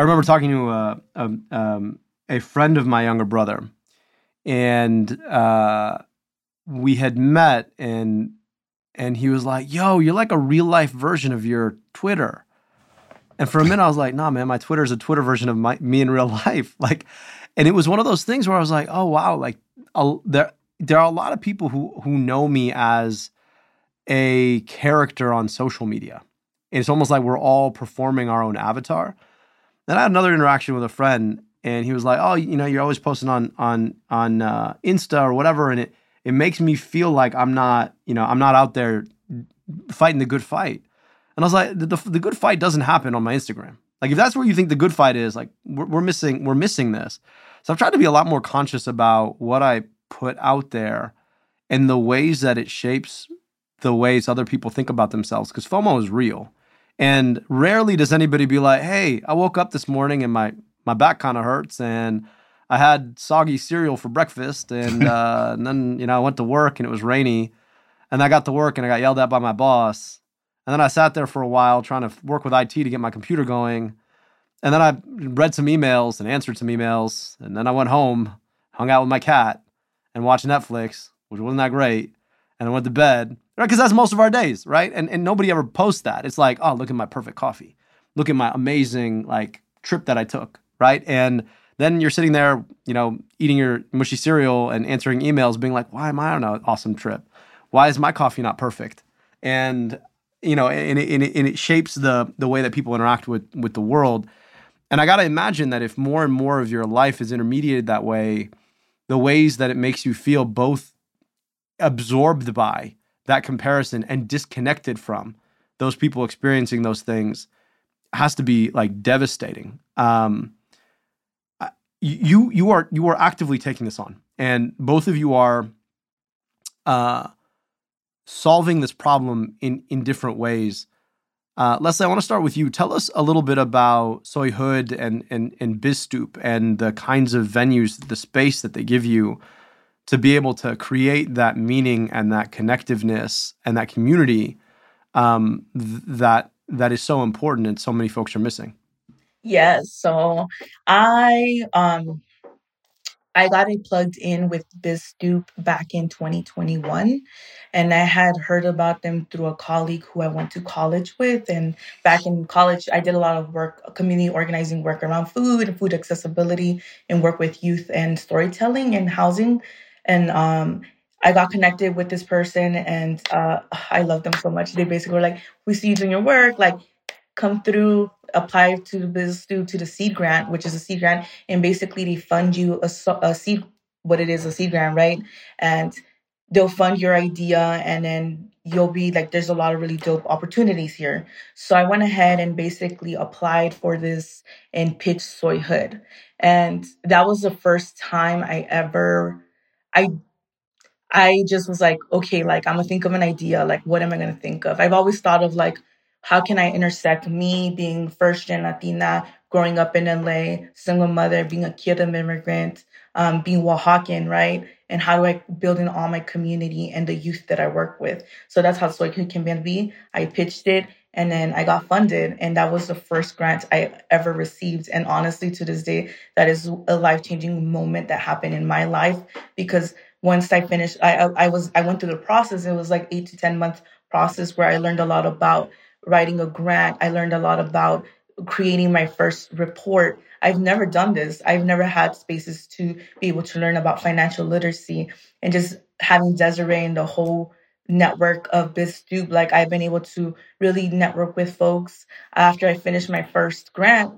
I remember talking to a, a, um, a friend of my younger brother, and uh, we had met, and and he was like, "Yo, you're like a real life version of your Twitter." And for a minute, I was like, "Nah, man, my Twitter is a Twitter version of my, me in real (laughs) life." Like, and it was one of those things where I was like, "Oh wow!" Like, there there are a lot of people who who know me as a character on social media. And it's almost like we're all performing our own avatar. Then I had another interaction with a friend, and he was like, "Oh, you know, you're always posting on on on uh, Insta or whatever," and it it makes me feel like I'm not, you know, I'm not out there fighting the good fight. And I was like, the, the, the good fight doesn't happen on my Instagram. Like if that's where you think the good fight is, like we're, we're missing, we're missing this. So I've tried to be a lot more conscious about what I put out there and the ways that it shapes the ways other people think about themselves. Because FOMO is real. And rarely does anybody be like, hey, I woke up this morning and my my back kind of hurts and I had soggy cereal for breakfast, and, (laughs) uh, and then you know I went to work and it was rainy, and I got to work and I got yelled at by my boss, and then I sat there for a while trying to work with IT to get my computer going, and then I read some emails and answered some emails, and then I went home, hung out with my cat, and watched Netflix, which wasn't that great, and I went to bed, right? Because that's most of our days, right? And and nobody ever posts that. It's like, oh, look at my perfect coffee, look at my amazing like trip that I took, right? And then you're sitting there, you know, eating your mushy cereal and answering emails, being like, why am I on an awesome trip? Why is my coffee not perfect? And you know, and it, and it, and it shapes the the way that people interact with with the world. And I got to imagine that if more and more of your life is intermediated that way, the ways that it makes you feel both absorbed by that comparison and disconnected from those people experiencing those things has to be like devastating. Um, you you are you are actively taking this on, and both of you are uh, solving this problem in in different ways. Uh, Leslie, I want to start with you. Tell us a little bit about Soy Hood and and and BizStoop and the kinds of venues, the space that they give you to be able to create that meaning and that connectiveness and that community um, th- that that is so important and so many folks are missing. Yes. So I um I got it plugged in with BizStoop back in 2021. And I had heard about them through a colleague who I went to college with. And back in college, I did a lot of work, community organizing work around food and food accessibility and work with youth and storytelling and housing. And um, I got connected with this person and uh, I love them so much. They basically were like, we see you doing your work. Like, come through, apply to the business to, to the seed grant, which is a seed grant, and basically they fund you a, a seed, what it is, a seed grant, right? And they'll fund your idea and then you'll be like, there's a lot of really dope opportunities here. So I went ahead and basically applied for this and pitched Soy Hood. And that was the first time I ever, I I just was like, okay, like I'm gonna think of an idea. Like, what am I gonna think of? I've always thought of like, how can I intersect me being first gen Latina, growing up in LA, single mother, being a kid of immigrant, um, being Oaxacan, right? And how do I build in all my community and the youth that I work with? So that's how Soy Can Be. I pitched it and then I got funded, and that was the first grant I ever received. And honestly, to this day, that is a life changing moment that happened in my life because once I finished, I, I was I went through the process. It was like eight to ten month process where I learned a lot about writing a grant. I learned a lot about creating my first report. I've never done this. I've never had spaces to be able to learn about financial literacy and just having Desiree and the whole network of BizStoop. Like I've been able to really network with folks after I finished my first grant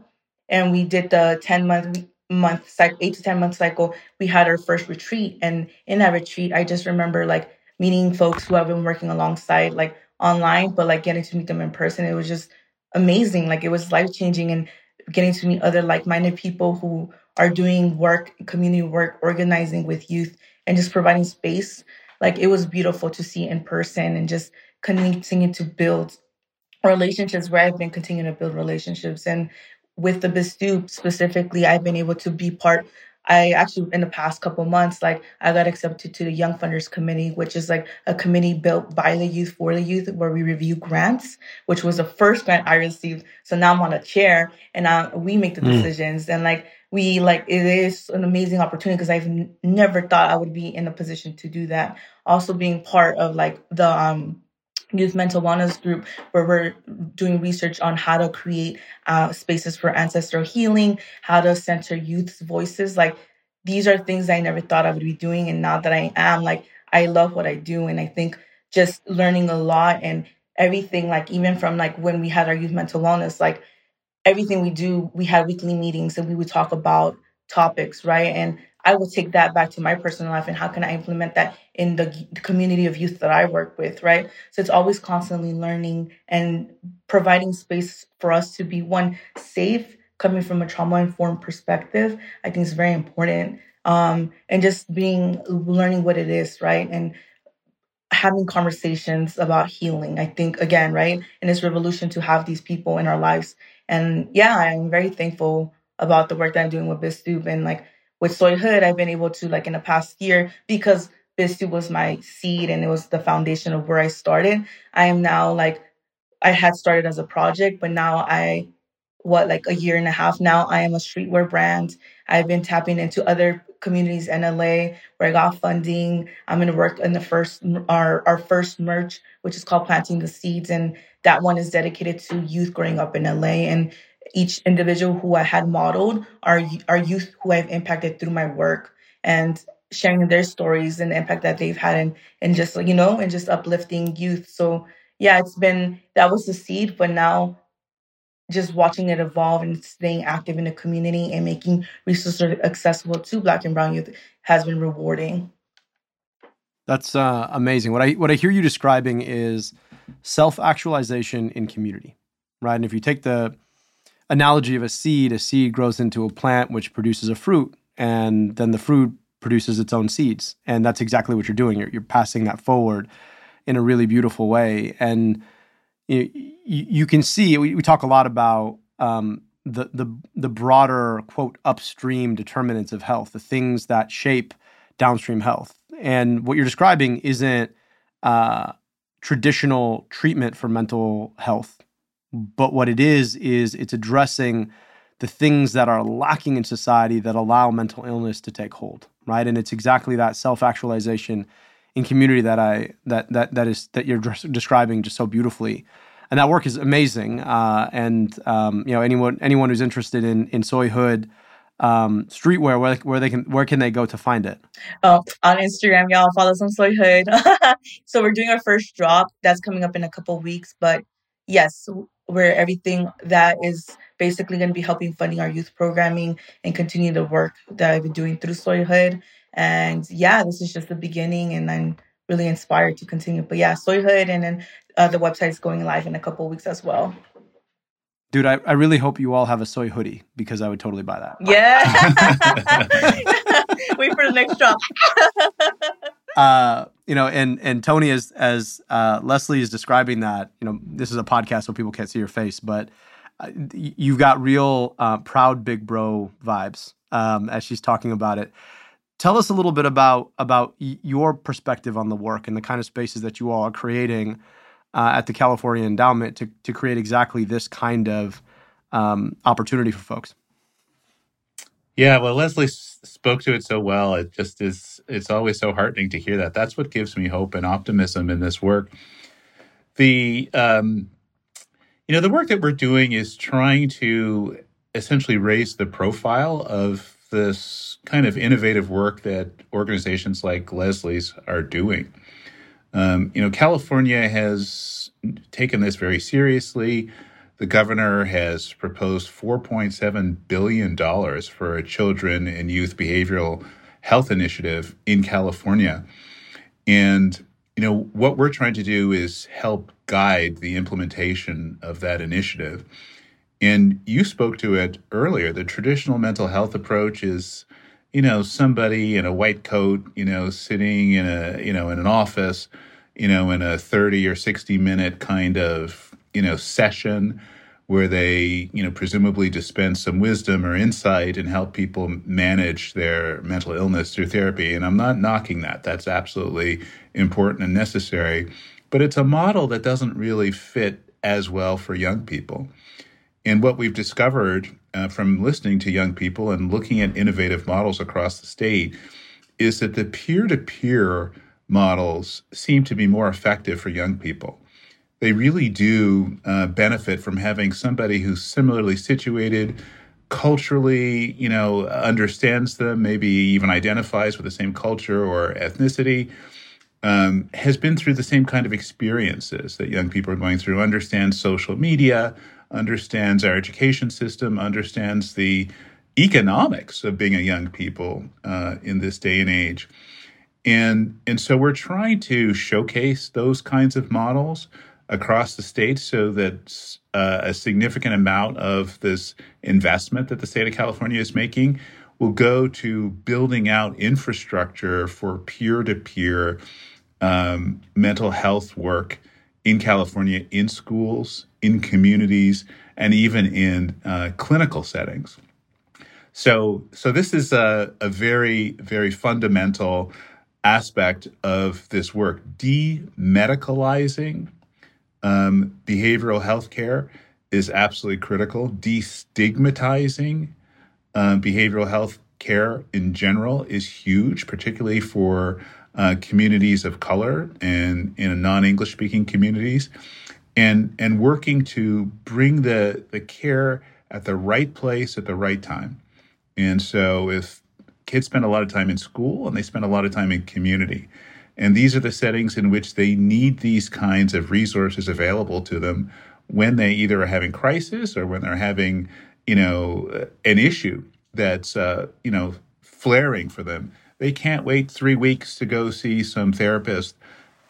and we did the 10 month month cycle, eight to 10 month cycle. We had our first retreat. And in that retreat, I just remember like meeting folks who I've been working alongside, like online, but like getting to meet them in person. It was just amazing. Like it was life changing and getting to meet other like minded people who are doing work, community work, organizing with youth and just providing space. Like it was beautiful to see in person and just continuing to build relationships where I've been continuing to build relationships. And with the BizStoop specifically, I've been able to be part I actually, in the past couple months, like I got accepted to the Young Funders Committee, which is like a committee built by the youth for the youth, where we review grants, which was the first grant I received. So now I'm on a chair, and now we make the mm. decisions, and like we like it is an amazing opportunity because I've n- never thought I would be in a position to do that. Also, being part of like the um youth mental wellness group where we're doing research on how to create uh, spaces for ancestral healing how to center youth's voices. Like these are things i never thought i would be doing and now that i am like i love what i do and i think just learning a lot and everything like even from like when we had our youth mental wellness like everything we do we had weekly meetings and we would talk about topics right? And I will take that back to my personal life and how can I implement that in the, the community of youth that I work with, right? So it's always constantly learning and providing space for us to be one safe, coming from a trauma informed perspective. I think is very important. Um, and just being learning what it is, right? And having conversations about healing. I think again, right, in this revolution to have these people in our lives. And yeah, I'm very thankful about the work that I'm doing with BizStoop and like with Soy Hood, I've been able to like in the past year because BizStoop was my seed and it was the foundation of where I started. I am now like I had started as a project, but now I what like a year and a half now I am a streetwear brand. I've been tapping into other communities in LA where I got funding. I'm going to work in the first our our first merch, which is called Planting the Seeds, and that one is dedicated to youth growing up in LA and each individual who I had modeled are are youth who I've impacted through my work and sharing their stories and the impact that they've had and and just you know and just uplifting youth. So yeah, it's been that was the seed, but now just watching it evolve and staying active in the community and making resources accessible to Black and Brown youth has been rewarding. That's uh, amazing. What I what I hear you describing is self actualization in community, right? And if you take the analogy of a seed, a seed grows into a plant which produces a fruit, and then the fruit produces its own seeds, and that's exactly what you're doing. You're, you're passing that forward in a really beautiful way, and you, you can see we, we talk a lot about um, the the the broader quote upstream determinants of health, the things that shape downstream health. And what you're describing isn't uh, traditional treatment for mental health, but what it is is it's addressing the things that are lacking in society that allow mental illness to take hold, right? And it's exactly that self-actualization in community that I that that that is that you're describing just so beautifully and that work is amazing. Uh, and um, you know, anyone anyone who's interested in in Soy Hood um, streetwear, where where they can where can they go to find it? Oh, on Instagram, y'all follow some Soy Hood. (laughs) so we're doing our first drop that's coming up in a couple weeks. But yes, where everything that is basically going to be helping funding our youth programming and continue the work that I've been doing through Soyhood. And yeah, this is just the beginning, and I'm really inspired to continue. But yeah, Soyhood, and then uh, the website is going live in a couple weeks as well. Dude, I, I really hope you all have a soy hoodie because I would totally buy that. Yeah. (laughs) (laughs) Wait for the next drop. (laughs) uh, you know, and and Tony, as as uh, Leslie is describing that, you know, this is a podcast, so people can't see your face, but uh, you've got real uh, proud big bro vibes um, as she's talking about it. Tell us a little bit about about your perspective on the work and the kind of spaces that you all are creating uh, at the California Endowment to to create exactly this kind of um, opportunity for folks. Yeah, well, Leslie spoke to it so well. It just is. It's always so heartening to hear that. That's what gives me hope and optimism in this work. The um, you know the work that we're doing is trying to essentially raise the profile of this kind of innovative work that organizations like Leslie's are doing. Um, you know, California has taken this very seriously. The governor has proposed $4.7 billion for a children and youth behavioral health initiative in California. And, you know, what we're trying to do is help guide the implementation of that initiative. And you spoke to it earlier. The traditional mental health approach is, you know, somebody in a white coat, you know, sitting in a, you know, in an office, you know, in a 30 or 60 minute kind of, you know, session where they, you know, presumably dispense some wisdom or insight and help people manage their mental illness through therapy. And I'm not knocking that. That's absolutely important and necessary. But it's a model that doesn't really fit as well for young people. And what we've discovered uh, from listening to young people and looking at innovative models across the state is that the peer to peer models seem to be more effective for young people. They really do uh, benefit from having somebody who's similarly situated, culturally, you know, understands them, maybe even identifies with the same culture or ethnicity, um, has been through the same kind of experiences that young people are going through, understands social media, understands our education system, understands the economics of being a young people uh, in this day and age. And, and so we're trying to showcase those kinds of models across the state so that uh, a significant amount of this investment that the state of California is making will go to building out infrastructure for peer to peer mental health work in California, in schools, in communities, and even in uh, clinical settings. So, so this is a, a very, very fundamental aspect of this work. Demedicalizing um, behavioral health care is absolutely critical. Destigmatizing um, behavioral health care in general is huge, particularly for uh, communities of color and in non-English speaking communities, and and working to bring the the care at the right place at the right time. And so, if kids spend a lot of time in school and they spend a lot of time in community, and these are the settings in which they need these kinds of resources available to them when they either are having crisis or when they're having, you know, an issue that's uh, you know flaring for them they can't wait three weeks to go see some therapist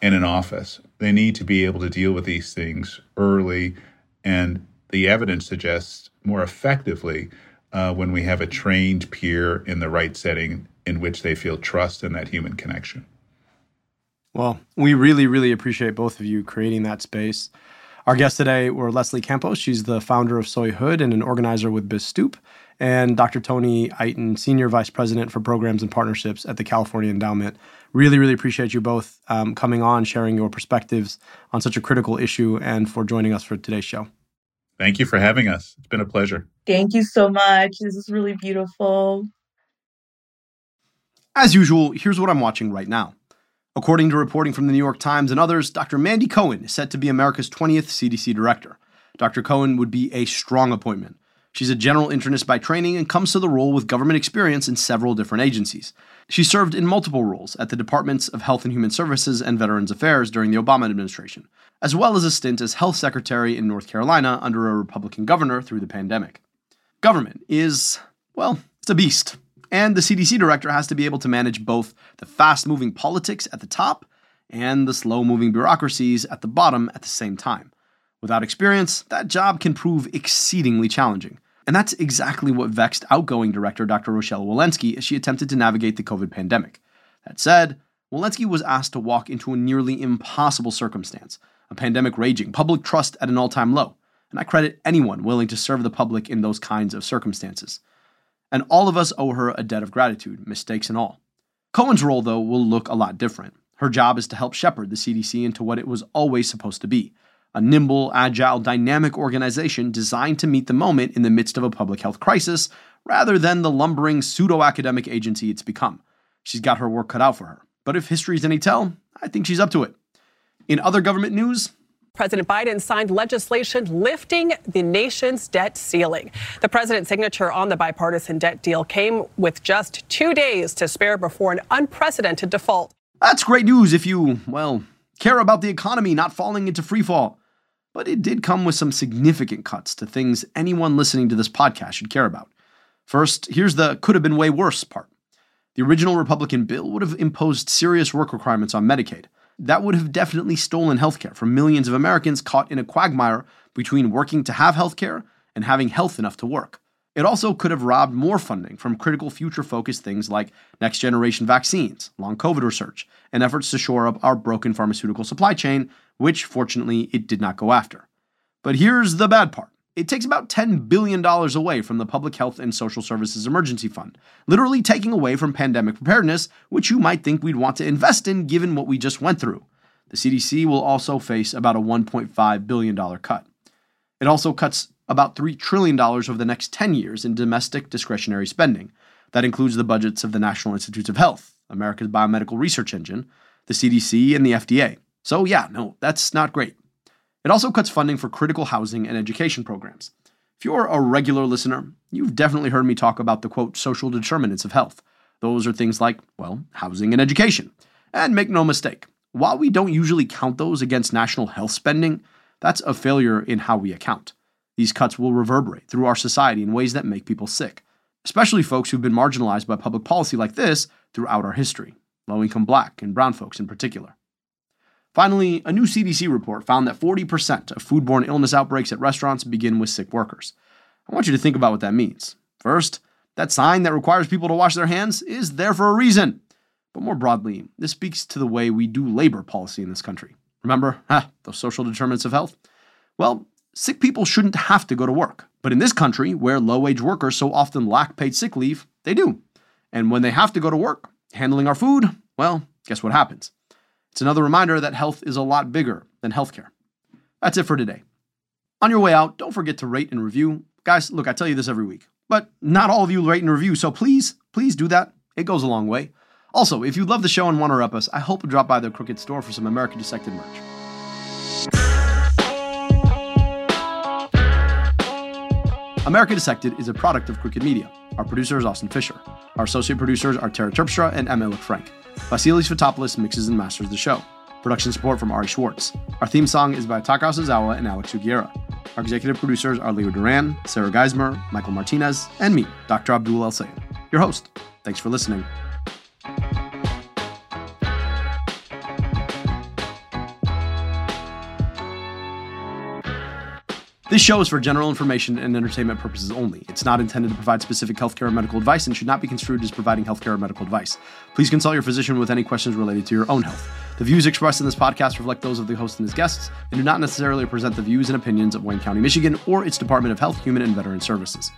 in an office. They need to be able to deal with these things early, and the evidence suggests more effectively uh, when we have a trained peer in the right setting in which they feel trust and that human connection. Well, we really, really appreciate both of you creating that space. Our guests today were Leslie Campos. She's the founder of Soy Hood and an organizer with BizStoop and Dr. Tony Iton, Senior Vice President for Programs and Partnerships at the California Endowment. Really, really appreciate you both um, coming on, sharing your perspectives on such a critical issue, and for joining us for today's show. Thank you for having us. It's been a pleasure. Thank you so much. This is really beautiful. As usual, here's what I'm watching right now. According to reporting from the New York Times and others, Dr. Mandy Cohen is set to be America's 20th CDC director. Dr. Cohen would be a strong appointment. She's a general internist by training and comes to the role with government experience in several different agencies. She served in multiple roles at the Departments of Health and Human Services and Veterans Affairs during the Obama administration, as well as a stint as health secretary in North Carolina under a Republican governor through the pandemic. Government is, well, it's a beast. And the CDC director has to be able to manage both the fast moving politics at the top and the slow moving bureaucracies at the bottom at the same time. Without experience, that job can prove exceedingly challenging. And that's exactly what vexed outgoing director Dr. Rochelle Walensky as she attempted to navigate the COVID pandemic. That said, Walensky was asked to walk into a nearly impossible circumstance a pandemic raging, public trust at an all time low. And I credit anyone willing to serve the public in those kinds of circumstances. And all of us owe her a debt of gratitude, mistakes and all. Cohen's role, though, will look a lot different. Her job is to help shepherd the CDC into what it was always supposed to be a nimble, agile, dynamic organization designed to meet the moment in the midst of a public health crisis, rather than the lumbering pseudo academic agency it's become. She's got her work cut out for her. But if history's any tell, I think she's up to it. In other government news, President Biden signed legislation lifting the nation's debt ceiling. The president's signature on the bipartisan debt deal came with just two days to spare before an unprecedented default. That's great news if you, well, care about the economy not falling into freefall but it did come with some significant cuts to things anyone listening to this podcast should care about. First, here's the could have been way worse part. The original Republican bill would have imposed serious work requirements on Medicaid. That would have definitely stolen healthcare from millions of Americans caught in a quagmire between working to have healthcare and having health enough to work. It also could have robbed more funding from critical future focused things like next generation vaccines, long COVID research, and efforts to shore up our broken pharmaceutical supply chain, which fortunately it did not go after. But here's the bad part it takes about $10 billion away from the Public Health and Social Services Emergency Fund, literally taking away from pandemic preparedness, which you might think we'd want to invest in given what we just went through. The CDC will also face about a $1.5 billion cut. It also cuts about $3 trillion over the next 10 years in domestic discretionary spending. That includes the budgets of the National Institutes of Health, America's biomedical research engine, the CDC, and the FDA. So, yeah, no, that's not great. It also cuts funding for critical housing and education programs. If you're a regular listener, you've definitely heard me talk about the quote, social determinants of health. Those are things like, well, housing and education. And make no mistake, while we don't usually count those against national health spending, that's a failure in how we account. These cuts will reverberate through our society in ways that make people sick, especially folks who've been marginalized by public policy like this throughout our history, low income black and brown folks in particular. Finally, a new CDC report found that 40% of foodborne illness outbreaks at restaurants begin with sick workers. I want you to think about what that means. First, that sign that requires people to wash their hands is there for a reason. But more broadly, this speaks to the way we do labor policy in this country. Remember, ah, those social determinants of health? Well, Sick people shouldn't have to go to work. But in this country, where low wage workers so often lack paid sick leave, they do. And when they have to go to work, handling our food, well, guess what happens? It's another reminder that health is a lot bigger than healthcare. That's it for today. On your way out, don't forget to rate and review. Guys, look, I tell you this every week, but not all of you rate and review, so please please do that. It goes a long way. Also, if you love the show and want to rep us, I hope you drop by the Crooked store for some American Dissected merch. America Dissected is a product of Crooked Media. Our producer is Austin Fisher. Our associate producers are Tara Terpstra and Emma Frank. Vasilis Fotopoulos mixes and masters the show. Production support from Ari Schwartz. Our theme song is by Taka Yasuzawa and Alex Sugiura. Our executive producers are Leo Duran, Sarah Geismer, Michael Martinez, and me, Dr. Abdul El Sayed, your host. Thanks for listening. This show is for general information and entertainment purposes only. It's not intended to provide specific healthcare or medical advice and should not be construed as providing healthcare or medical advice. Please consult your physician with any questions related to your own health. The views expressed in this podcast reflect those of the host and his guests and do not necessarily represent the views and opinions of Wayne County, Michigan, or its Department of Health, Human and Veteran Services.